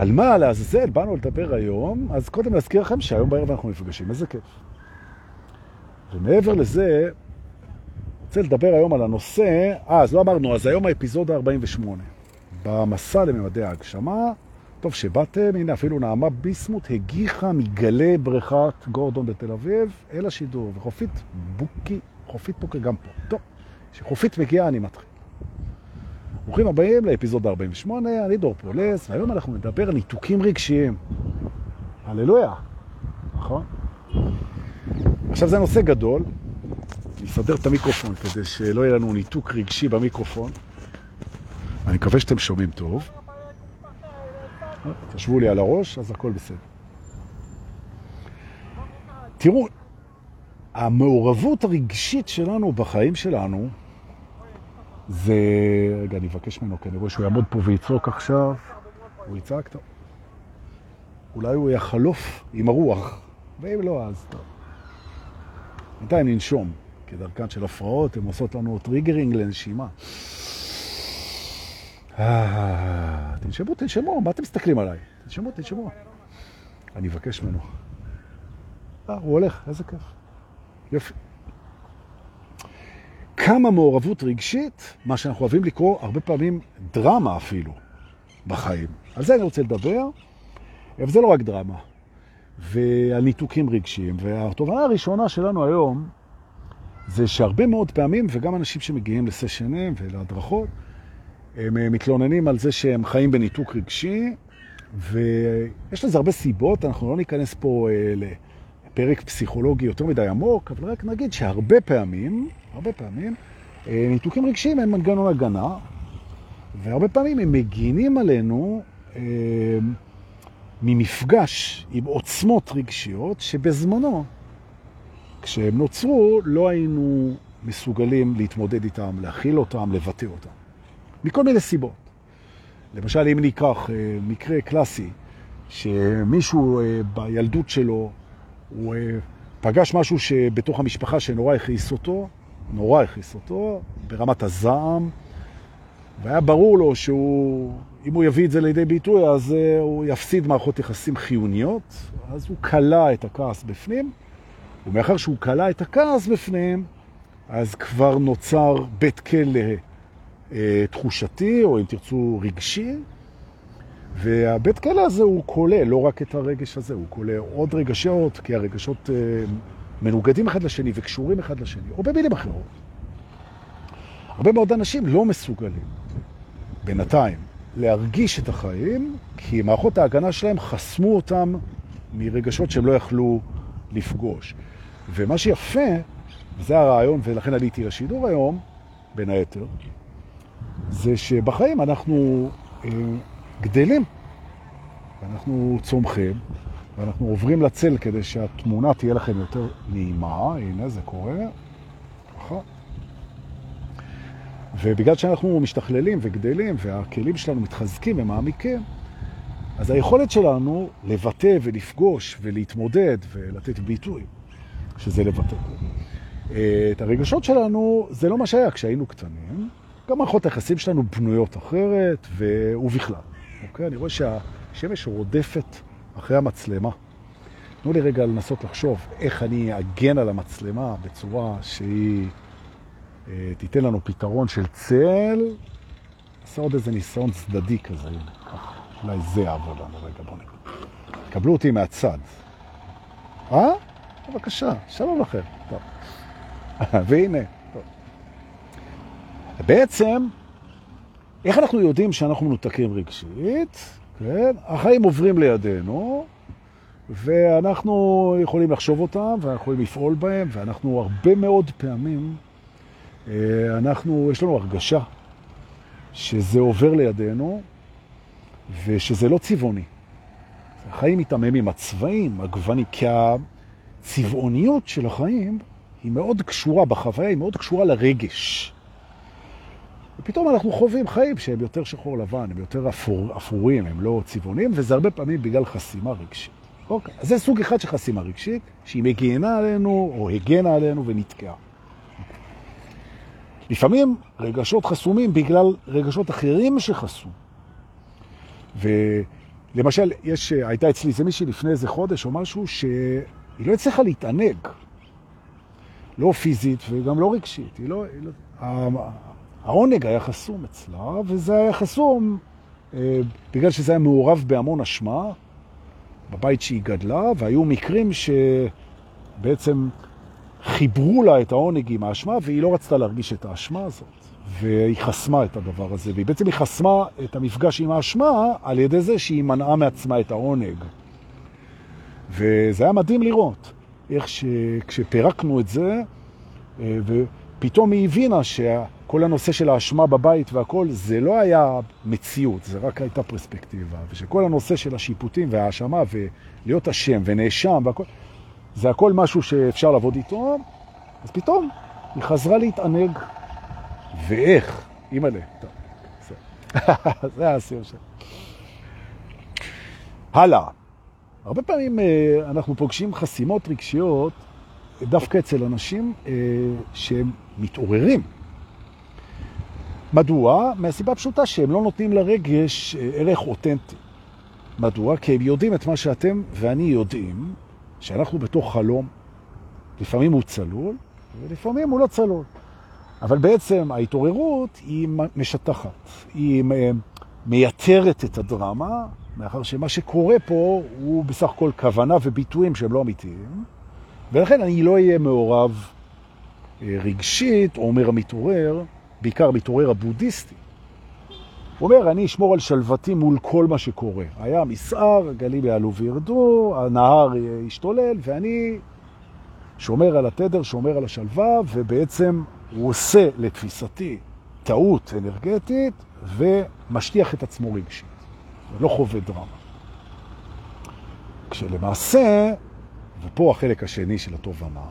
על מה לעזאזל באנו לדבר היום, אז קודם להזכיר לכם שהיום בערב אנחנו נפגשים, איזה כיף. ומעבר לזה, רוצה לדבר היום על הנושא, אה, אז לא אמרנו, אז היום האפיזודה 48. במסע לממדי ההגשמה, טוב שבאתם, הנה אפילו נעמה ביסמוט הגיחה מגלי בריכת גורדון בתל אביב אל השידור, וחופית בוקי, חופית בוקי גם פה. טוב, כשחופית מגיעה אני מתחיל. ברוכים הבאים לאפיזודה 48, אני דור פולס, והיום אנחנו נדבר על ניתוקים רגשיים. הללויה, נכון? עכשיו זה נושא גדול, נסדר את המיקרופון כדי שלא יהיה לנו ניתוק רגשי במיקרופון. אני מקווה שאתם שומעים טוב. תשבו לי על הראש, אז הכל בסדר. תראו, המעורבות הרגשית שלנו בחיים שלנו זה... רגע, אני אבקש ממנו, כי אני רואה שהוא יעמוד פה ויצעוק עכשיו. הוא יצעק טוב. אולי הוא יחלוף עם הרוח, ואם לא, אז טוב. בינתיים ננשום, כדרכן של הפרעות, הן עושות לנו triggering לנשימה. תנשמו, תנשמו, מה אתם מסתכלים עליי? תנשמו, תנשמו. אני אבקש ממנו. אה, הוא הולך, איזה כיף. יופי. כמה מעורבות רגשית, מה שאנחנו אוהבים לקרוא הרבה פעמים דרמה אפילו בחיים. על זה אני רוצה לדבר, אבל זה לא רק דרמה. ועל ניתוקים רגשיים. והתובנה הראשונה שלנו היום זה שהרבה מאוד פעמים, וגם אנשים שמגיעים לסשנים ולהדרכות, הם מתלוננים על זה שהם חיים בניתוק רגשי, ויש לזה הרבה סיבות, אנחנו לא ניכנס פה לפרק פסיכולוגי יותר מדי עמוק, אבל רק נגיד שהרבה פעמים, הרבה פעמים, ניתוקים רגשיים הם מנגנון הגנה, והרבה פעמים הם מגינים עלינו ממפגש עם עוצמות רגשיות שבזמנו, כשהם נוצרו, לא היינו מסוגלים להתמודד איתם, להכיל אותם, לבטא אותם. מכל מיני סיבות. למשל, אם ניקח מקרה קלאסי, שמישהו בילדות שלו, הוא פגש משהו שבתוך המשפחה שנורא הכעיס אותו, נורא הכעיס אותו, ברמת הזעם, והיה ברור לו שהוא, אם הוא יביא את זה לידי ביטוי, אז הוא יפסיד מערכות יחסים חיוניות, אז הוא כלא את הכעס בפנים, ומאחר שהוא כלא את הכעס בפנים, אז כבר נוצר בית כלא תחושתי, או אם תרצו רגשי, והבית כלא הזה הוא כולל לא רק את הרגש הזה, הוא כולל עוד רגשות, כי הרגשות מנוגדים אחד לשני וקשורים אחד לשני, או במילים אחרות. הרבה מאוד אנשים לא מסוגלים בינתיים להרגיש את החיים, כי מערכות ההגנה שלהם חסמו אותם מרגשות שהם לא יכלו לפגוש. ומה שיפה, וזה הרעיון, ולכן עליתי לשידור היום, בין היתר, זה שבחיים אנחנו אה, גדלים, ואנחנו צומחים, ואנחנו עוברים לצל כדי שהתמונה תהיה לכם יותר נעימה, הנה זה קורה, נכון. ובגלל שאנחנו משתכללים וגדלים, והכלים שלנו מתחזקים ומעמיקים, אז היכולת שלנו לבטא ולפגוש ולהתמודד ולתת ביטוי, שזה לבטא. את הרגשות שלנו זה לא מה שהיה כשהיינו קטנים, גם מערכות היחסים שלנו בנויות אחרת ובכלל. אוקיי? אני רואה שהשמש רודפת אחרי המצלמה. תנו לי רגע לנסות לחשוב איך אני אגן על המצלמה בצורה שהיא תיתן לנו פתרון של צל. נעשה עוד איזה ניסיון צדדי כזה. אולי זה יעבוד לנו. רגע, בואו נקרא. קבלו אותי מהצד. אה? בבקשה, שלום לכם. טוב. והנה, טוב. בעצם, איך אנחנו יודעים שאנחנו מנותקים רגשית? כן? החיים עוברים לידינו, ואנחנו יכולים לחשוב אותם, ואנחנו יכולים לפעול בהם, ואנחנו הרבה מאוד פעמים, אנחנו, יש לנו הרגשה שזה עובר לידינו, ושזה לא צבעוני. החיים מתעממים, הצבעים, הגוונים, כי הצבעוניות של החיים היא מאוד קשורה בחוויה, היא מאוד קשורה לרגש. ופתאום אנחנו חווים חיים שהם יותר שחור לבן, הם יותר אפור, אפורים, הם לא צבעונים, וזה הרבה פעמים בגלל חסימה רגשית. אוקיי, אז זה סוג אחד של חסימה רגשית, שהיא מגנה עלינו, או הגנה עלינו ונתקעה. לפעמים רגשות חסומים בגלל רגשות אחרים שחסו. למשל, יש, הייתה אצלי איזה מישהי לפני איזה חודש או משהו שהיא לא הצליחה להתענג. לא פיזית וגם לא רגשית. היא לא, היא לא, העונג היה חסום אצלה, וזה היה חסום אה, בגלל שזה היה מעורב בהמון אשמה בבית שהיא גדלה, והיו מקרים שבעצם חיברו לה את העונג עם האשמה, והיא לא רצתה להרגיש את האשמה הזאת. והיא חסמה את הדבר הזה, והיא בעצם היא חסמה את המפגש עם האשמה על ידי זה שהיא מנעה מעצמה את העונג. וזה היה מדהים לראות איך שכשפרקנו את זה, אה, ופתאום היא הבינה שכל הנושא של האשמה בבית והכל, זה לא היה מציאות, זה רק הייתה פרספקטיבה, ושכל הנושא של השיפוטים והאשמה ולהיות אשם ונאשם והכל, זה הכל משהו שאפשר לעבוד איתו, אז פתאום היא חזרה להתענג ואיך? אימא'לה. טוב, זה הסיום שלנו. הלאה. הרבה פעמים אה, אנחנו פוגשים חסימות רגשיות דווקא אצל אנשים אה, שהם מתעוררים. מדוע? מהסיבה פשוטה שהם לא נותנים לרגש אה, ערך אותנטי. מדוע? כי הם יודעים את מה שאתם ואני יודעים, שאנחנו בתוך חלום. לפעמים הוא צלול, ולפעמים הוא לא צלול. אבל בעצם ההתעוררות היא משטחת, היא מייתרת את הדרמה, מאחר שמה שקורה פה הוא בסך הכל כוונה וביטויים שהם לא אמיתיים, ולכן אני לא אהיה מעורב אה, רגשית, אומר המתעורר, בעיקר המתעורר הבודהיסטי. הוא אומר, אני אשמור על שלוותי מול כל מה שקורה. היה מסער, הגלים יעלו וירדו, הנהר ישתולל, ואני שומר על התדר, שומר על השלווה, ובעצם הוא עושה לתפיסתי טעות אנרגטית ומשטיח את עצמו רגשית, ולא חווה דרמה. כשלמעשה, ופה החלק השני של התובנה,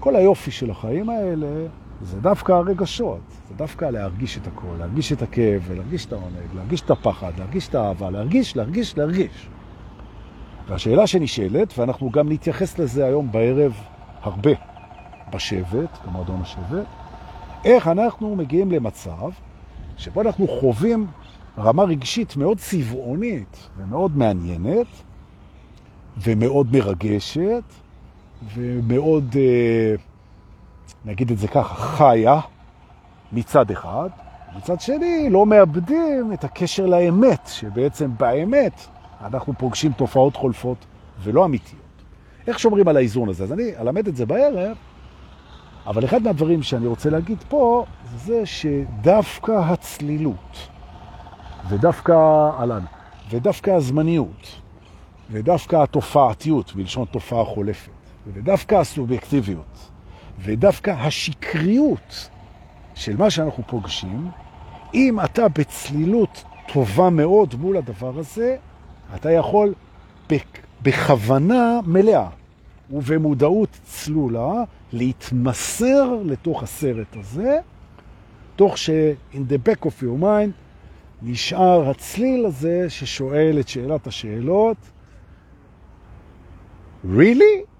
כל היופי של החיים האלה זה דווקא הרגשות, זה דווקא להרגיש את הכל, להרגיש את הכאב, להרגיש את העונג, להרגיש את הפחד, להרגיש את האהבה, להרגיש, להרגיש, להרגיש. והשאלה שנשאלת, ואנחנו גם נתייחס לזה היום בערב הרבה, בשבט, במועדון השבט, איך אנחנו מגיעים למצב שבו אנחנו חווים רמה רגשית מאוד צבעונית ומאוד מעניינת ומאוד מרגשת ומאוד, אה, נגיד את זה ככה, חיה מצד אחד, מצד שני לא מאבדים את הקשר לאמת, שבעצם באמת אנחנו פוגשים תופעות חולפות ולא אמיתיות. איך שומרים על האיזון הזה? אז אני אלמד את זה בערב, אבל אחד מהדברים שאני רוצה להגיד פה, זה שדווקא הצלילות, ודווקא עלן, ודווקא הזמניות, ודווקא התופעתיות, בלשון תופעה חולפת, ודווקא הסובייקטיביות, ודווקא השקריות של מה שאנחנו פוגשים, אם אתה בצלילות טובה מאוד מול הדבר הזה, אתה יכול בכוונה מלאה ובמודעות צלולה להתמסר לתוך הסרט הזה, תוך ש- in the back of your mind נשאר הצליל הזה ששואל את שאלת השאלות, really?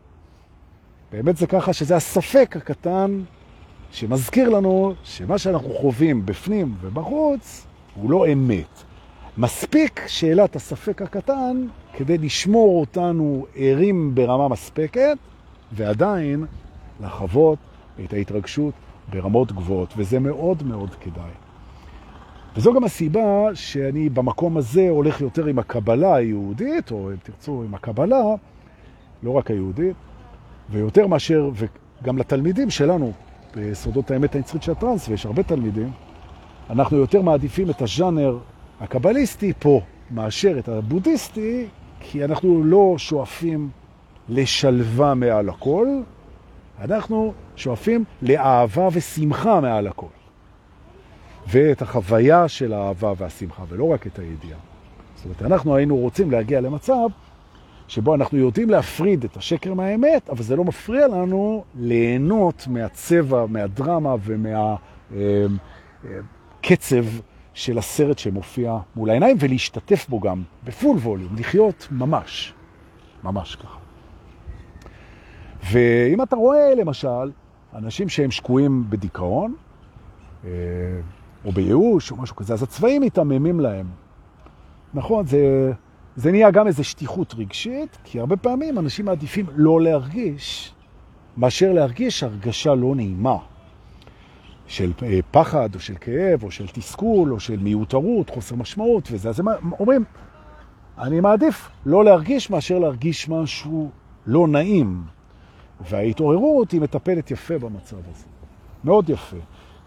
באמת זה ככה שזה הספק הקטן שמזכיר לנו שמה שאנחנו חווים בפנים ובחוץ הוא לא אמת. מספיק שאלת הספק הקטן כדי לשמור אותנו ערים ברמה מספקת ועדיין לחוות את ההתרגשות ברמות גבוהות, וזה מאוד מאוד כדאי. וזו גם הסיבה שאני במקום הזה הולך יותר עם הקבלה היהודית, או אם תרצו עם הקבלה, לא רק היהודית, ויותר מאשר, וגם לתלמידים שלנו בסודות האמת היצרית של הטרנס, ויש הרבה תלמידים, אנחנו יותר מעדיפים את הז'אנר הקבליסטי פה מאשר את הבודהיסטי, כי אנחנו לא שואפים לשלווה מעל הכל, אנחנו שואפים לאהבה ושמחה מעל הכל. ואת החוויה של האהבה והשמחה, ולא רק את הידיעה. זאת אומרת, אנחנו היינו רוצים להגיע למצב שבו אנחנו יודעים להפריד את השקר מהאמת, אבל זה לא מפריע לנו ליהנות מהצבע, מהדרמה ומהקצב של הסרט שמופיע מול העיניים, ולהשתתף בו גם בפול ווליום, לחיות ממש, ממש ככה. ואם אתה רואה למשל אנשים שהם שקועים בדיכאון, אה, או בייאוש או משהו כזה, אז הצבעים מתעממים להם. נכון, זה זה נהיה גם איזו שטיחות רגשית, כי הרבה פעמים אנשים מעדיפים לא להרגיש, מאשר להרגיש הרגשה לא נעימה. של אה, פחד, או של כאב, או של תסכול, או של מיותרות, חוסר משמעות וזה. אז הם אומרים, אני מעדיף לא להרגיש מאשר להרגיש משהו לא נעים. וההתעוררות היא מטפלת יפה במצב הזה. מאוד יפה.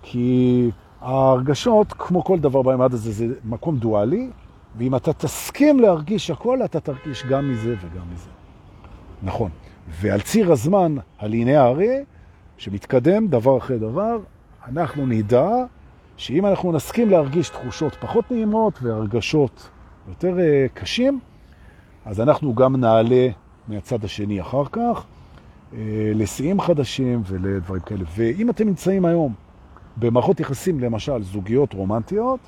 כי ההרגשות, כמו כל דבר במעמד הזה, זה מקום דואלי, ואם אתה תסכים להרגיש הכל, אתה תרגיש גם מזה וגם מזה. נכון. ועל ציר הזמן הליניארי, שמתקדם דבר אחרי דבר, אנחנו נדע שאם אנחנו נסכים להרגיש תחושות פחות נעימות והרגשות יותר אה, קשים, אז אנחנו גם נעלה מהצד השני אחר כך אה, לשיאים חדשים ולדברים כאלה. ואם אתם נמצאים היום במערכות יחסים, למשל זוגיות רומנטיות,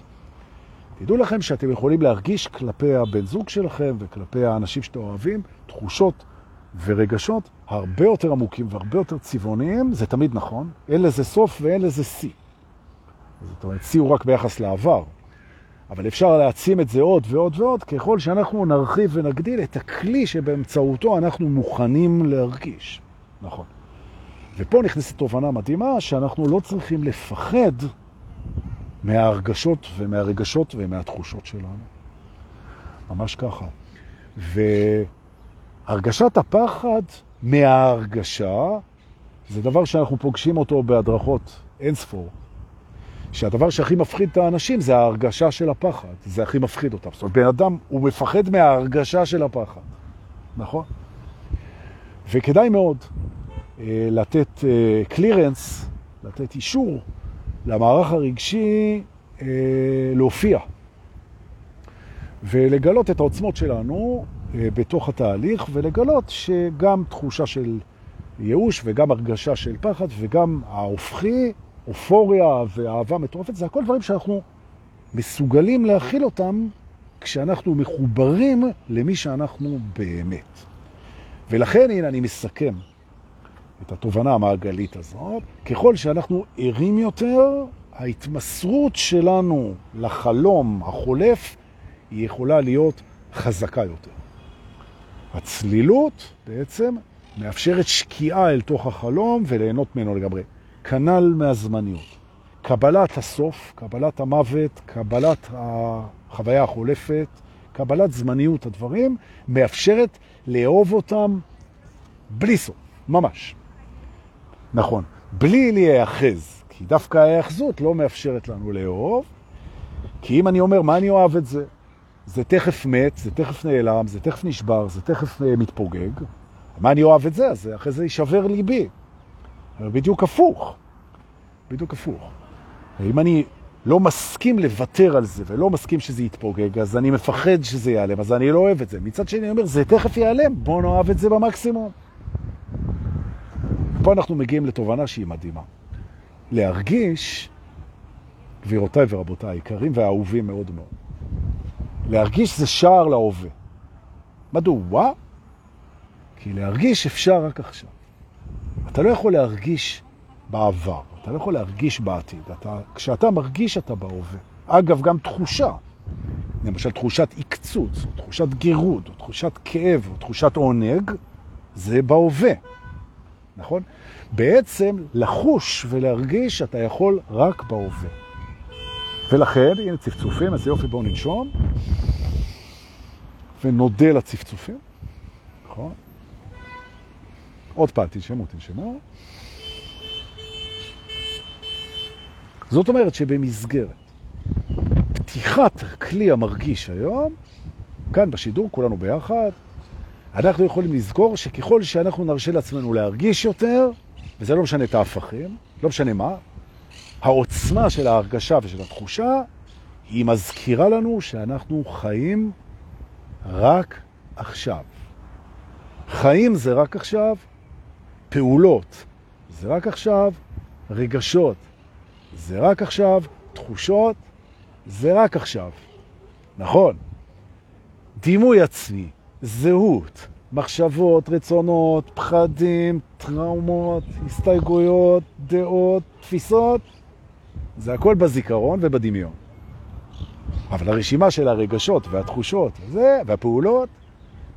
תדעו לכם שאתם יכולים להרגיש כלפי הבן זוג שלכם וכלפי האנשים שאתם אוהבים תחושות ורגשות הרבה יותר עמוקים והרבה יותר צבעוניים, זה תמיד נכון, אין לזה סוף ואין לזה שיא. זאת אומרת, שיא הוא רק ביחס לעבר. אבל אפשר להעצים את זה עוד ועוד ועוד, ככל שאנחנו נרחיב ונגדיל את הכלי שבאמצעותו אנחנו מוכנים להרגיש. נכון. ופה נכנסת תובנה מדהימה שאנחנו לא צריכים לפחד מההרגשות ומהרגשות ומהתחושות שלנו. ממש ככה. והרגשת הפחד מההרגשה זה דבר שאנחנו פוגשים אותו בהדרכות אין ספור. שהדבר שהכי מפחיד את האנשים זה ההרגשה של הפחד, זה הכי מפחיד אותם. זאת אומרת, בן אדם הוא מפחד מההרגשה של הפחד, נכון? וכדאי מאוד אה, לתת קלירנס, אה, לתת אישור למערך הרגשי אה, להופיע ולגלות את העוצמות שלנו אה, בתוך התהליך ולגלות שגם תחושה של ייאוש וגם הרגשה של פחד וגם ההופכי, אופוריה ואהבה מטורפת, זה הכל דברים שאנחנו מסוגלים להכיל אותם כשאנחנו מחוברים למי שאנחנו באמת. ולכן, הנה, אני מסכם את התובנה המעגלית הזאת. ככל שאנחנו ערים יותר, ההתמסרות שלנו לחלום החולף היא יכולה להיות חזקה יותר. הצלילות בעצם מאפשרת שקיעה אל תוך החלום וליהנות ממנו לגמרי. כנל מהזמניות. קבלת הסוף, קבלת המוות, קבלת החוויה החולפת, קבלת זמניות הדברים, מאפשרת לאהוב אותם בלי סוף, ממש. נכון, בלי להיאחז, כי דווקא ההיאחזות לא מאפשרת לנו לאהוב, כי אם אני אומר, מה אני אוהב את זה? זה תכף מת, זה תכף נעלם, זה תכף נשבר, זה תכף אה, מתפוגג. מה אני אוהב את זה? אז אחרי זה יישבר ליבי. בדיוק הפוך. בדיוק הפוך. אם אני לא מסכים לוותר על זה ולא מסכים שזה יתפוגג, אז אני מפחד שזה ייעלם, אז אני לא אוהב את זה. מצד שני אני אומר, זה תכף ייעלם, בואו נאהב את זה במקסימום. פה אנחנו מגיעים לתובנה שהיא מדהימה. להרגיש, גבירותיי ורבותיי, יקרים והאהובים מאוד מאוד, להרגיש זה שער להווה. מדוע? כי להרגיש אפשר רק עכשיו. אתה לא יכול להרגיש בעבר, אתה לא יכול להרגיש בעתיד. אתה, כשאתה מרגיש אתה בהווה. אגב, גם תחושה. למשל תחושת עקצוץ, או תחושת גירוד, או תחושת כאב, או תחושת עונג, זה בהווה. נכון? בעצם לחוש ולהרגיש אתה יכול רק בהווה. ולכן, הנה צפצופים, אז יופי, בואו ננשום. ונודה לצפצופים, נכון? עוד פעם, תנשמו, תנשמו. זאת אומרת שבמסגרת פתיחת כלי המרגיש היום, כאן בשידור, כולנו ביחד, אנחנו יכולים לזכור שככל שאנחנו נרשה לעצמנו להרגיש יותר, וזה לא משנה את ההפכים, לא משנה מה, העוצמה של ההרגשה ושל התחושה, היא מזכירה לנו שאנחנו חיים רק עכשיו. חיים זה רק עכשיו, פעולות זה רק עכשיו, רגשות זה רק עכשיו, תחושות זה רק עכשיו. נכון. דימוי עצמי, זהות, מחשבות, רצונות, פחדים, טראומות, הסתייגויות, דעות, תפיסות, זה הכל בזיכרון ובדמיון. אבל הרשימה של הרגשות והתחושות זה, והפעולות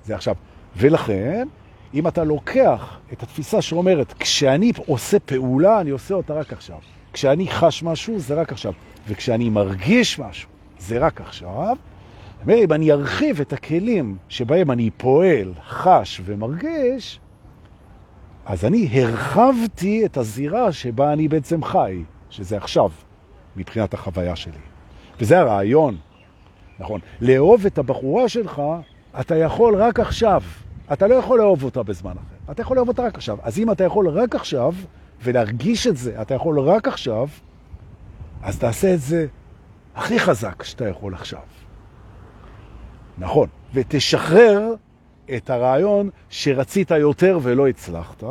זה עכשיו. ולכן, אם אתה לוקח את התפיסה שאומרת, כשאני עושה פעולה, אני עושה אותה רק עכשיו. כשאני חש משהו, זה רק עכשיו. וכשאני מרגיש משהו, זה רק עכשיו. אם אני ארחיב את הכלים שבהם אני פועל, חש ומרגיש, אז אני הרחבתי את הזירה שבה אני בעצם חי, שזה עכשיו, מבחינת החוויה שלי. וזה הרעיון, נכון. לאהוב את הבחורה שלך, אתה יכול רק עכשיו. אתה לא יכול לאהוב אותה בזמן אחר. אתה יכול לאהוב אותה רק עכשיו. אז אם אתה יכול רק עכשיו, ולהרגיש את זה, אתה יכול רק עכשיו, אז תעשה את זה הכי חזק שאתה יכול עכשיו. נכון. ותשחרר את הרעיון שרצית יותר ולא הצלחת,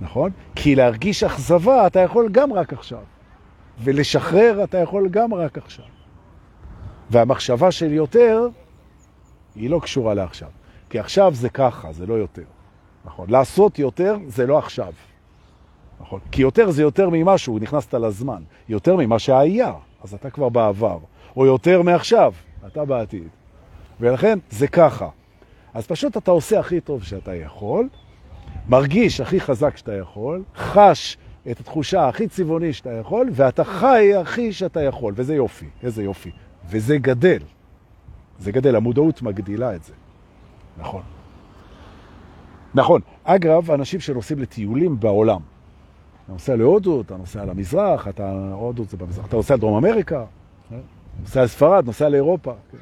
נכון? כי להרגיש אכזבה אתה יכול גם רק עכשיו, ולשחרר אתה יכול גם רק עכשיו. והמחשבה של יותר היא לא קשורה לעכשיו, כי עכשיו זה ככה, זה לא יותר, נכון? לעשות יותר זה לא עכשיו, נכון? כי יותר זה יותר ממשהו, נכנסת לזמן, יותר ממה שהיה, אז אתה כבר בעבר, או יותר מעכשיו, אתה בעתיד. ולכן זה ככה. אז פשוט אתה עושה הכי טוב שאתה יכול, מרגיש הכי חזק שאתה יכול, חש את התחושה הכי צבעוני שאתה יכול, ואתה חי הכי שאתה יכול, וזה יופי, איזה יופי. וזה גדל. זה גדל, המודעות מגדילה את זה. נכון. נכון. אגב, אנשים שנוסעים לטיולים בעולם, אתה נוסע להודו, אתה נוסע למזרח, אתה, הודו זה במזרח, אתה נוסע לדרום אמריקה, נוסע לספרד, נוסע לאירופה. כן,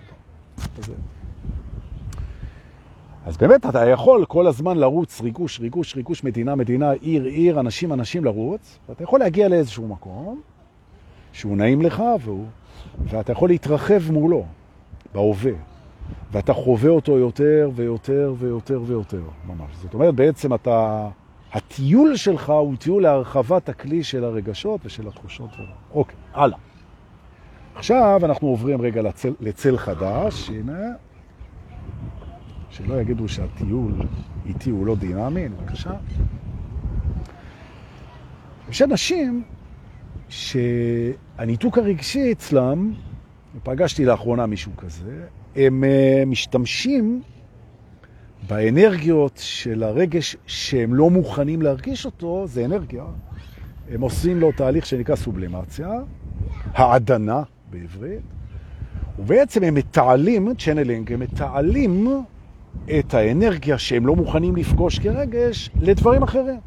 אז באמת אתה יכול כל הזמן לרוץ ריגוש, ריגוש, ריגוש, מדינה, מדינה, עיר, עיר, אנשים, אנשים לרוץ, ואתה יכול להגיע לאיזשהו מקום שהוא נעים לך, והוא, ואתה יכול להתרחב מולו, בהווה, ואתה חווה אותו יותר ויותר ויותר ויותר, ממש. זאת אומרת, בעצם אתה, הטיול שלך הוא טיול להרחבת הכלי של הרגשות ושל התחושות. אוקיי, הלאה. עכשיו אנחנו עוברים רגע לצל, לצל חדש, הנה. שלא יגידו שהטיול איתי הוא לא דינמי, בבקשה. יש אנשים שהניתוק הרגשי אצלם, פגשתי לאחרונה מישהו כזה, הם אה, משתמשים באנרגיות של הרגש שהם לא מוכנים להרגיש אותו, זה אנרגיה. הם עושים לו תהליך שנקרא סובלימציה, העדנה בעברית, ובעצם הם מתעלים, צ'נלינג, הם מתעלים את האנרגיה שהם לא מוכנים לפגוש כרגש לדברים אחרים.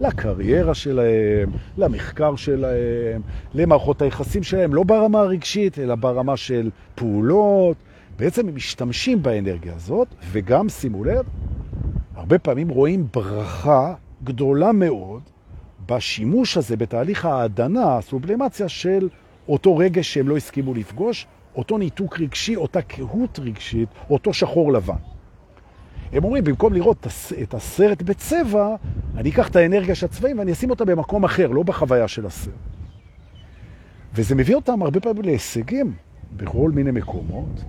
לקריירה שלהם, למחקר שלהם, למערכות היחסים שלהם, לא ברמה הרגשית, אלא ברמה של פעולות. בעצם הם משתמשים באנרגיה הזאת, וגם, שימו לב, הרבה פעמים רואים ברכה גדולה מאוד בשימוש הזה בתהליך העדנה, הסובלימציה של אותו רגש שהם לא הסכימו לפגוש, אותו ניתוק רגשי, אותה קהות רגשית, אותו שחור לבן. הם אומרים, במקום לראות את הסרט בצבע, אני אקח את האנרגיה של הצבעים ואני אשים אותה במקום אחר, לא בחוויה של הסרט. וזה מביא אותם הרבה פעמים להישגים בכל מיני מקומות,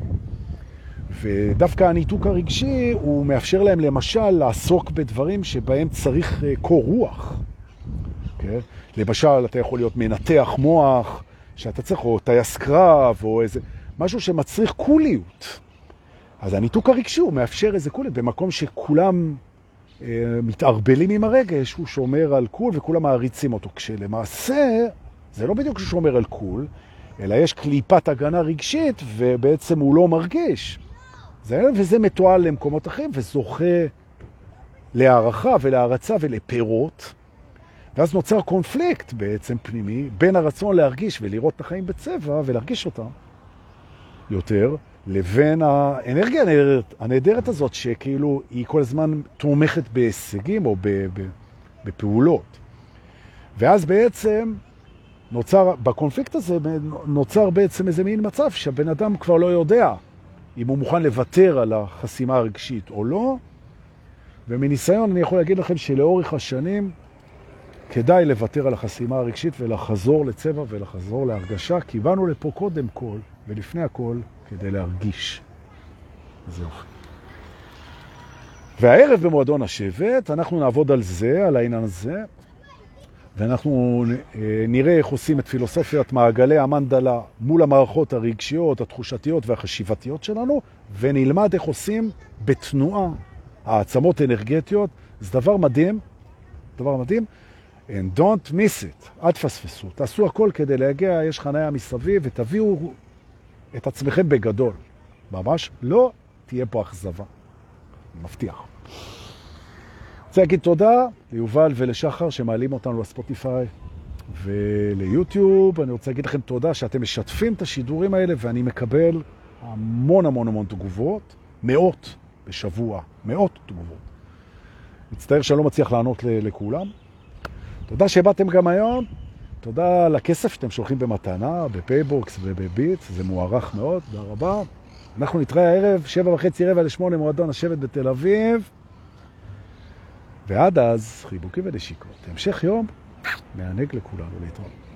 ודווקא הניתוק הרגשי הוא מאפשר להם למשל לעסוק בדברים שבהם צריך אה, קור רוח. כן? למשל, אתה יכול להיות מנתח מוח, שאתה צריך, או טייס קרב, או איזה, משהו שמצריך קוליות. אז הניתוק הרגשי הוא מאפשר איזה קוליות במקום שכולם אה, מתערבלים עם הרגש, הוא שומר על cool וכולם מעריצים אותו, כשלמעשה זה לא בדיוק שהוא שומר על cool, אלא יש קליפת הגנה רגשית ובעצם הוא לא מרגיש. זה, וזה מתועל למקומות אחרים וזוכה להערכה ולהערצה ולפירות. ואז נוצר קונפליקט בעצם פנימי בין הרצון להרגיש ולראות את החיים בצבע ולהרגיש אותם יותר, לבין האנרגיה הנהדרת, הנהדרת הזאת שכאילו היא כל הזמן תומכת בהישגים או בפעולות. ואז בעצם נוצר, בקונפליקט הזה נוצר בעצם איזה מין מצב שהבן אדם כבר לא יודע אם הוא מוכן לוותר על החסימה הרגשית או לא, ומניסיון אני יכול להגיד לכם שלאורך השנים כדאי לוותר על החסימה הרגשית ולחזור לצבע ולחזור להרגשה, כי באנו לפה קודם כל ולפני הכל כדי להרגיש. זהו. והערב במועדון השבט אנחנו נעבוד על זה, על העניין הזה, ואנחנו נראה איך עושים את פילוסופיית מעגלי המנדלה מול המערכות הרגשיות, התחושתיות והחשיבתיות שלנו, ונלמד איך עושים בתנועה העצמות אנרגטיות. זה דבר מדהים, דבר מדהים. And don't miss it, אל תפספסו. תעשו הכל כדי להגיע, יש חניה מסביב, ותביאו את עצמכם בגדול. ממש לא תהיה פה אכזבה. מבטיח. רוצה להגיד תודה ליובל ולשחר שמעלים אותנו לספוטיפיי וליוטיוב. אני רוצה להגיד לכם תודה שאתם משתפים את השידורים האלה, ואני מקבל המון המון המון תגובות, מאות בשבוע, מאות תגובות. מצטער שאני לא מצליח לענות לכולם. תודה שבאתם גם היום. תודה על הכסף שאתם שולחים במתנה, בפייבוקס ובביט, זה מוערך מאוד, תודה רבה. אנחנו נתראה הערב, שבע וחצי רבע לשמונה, מועדון השבט בתל אביב. ועד אז, חיבוקים ונשיקות. המשך יום מענג לכולנו להתראות.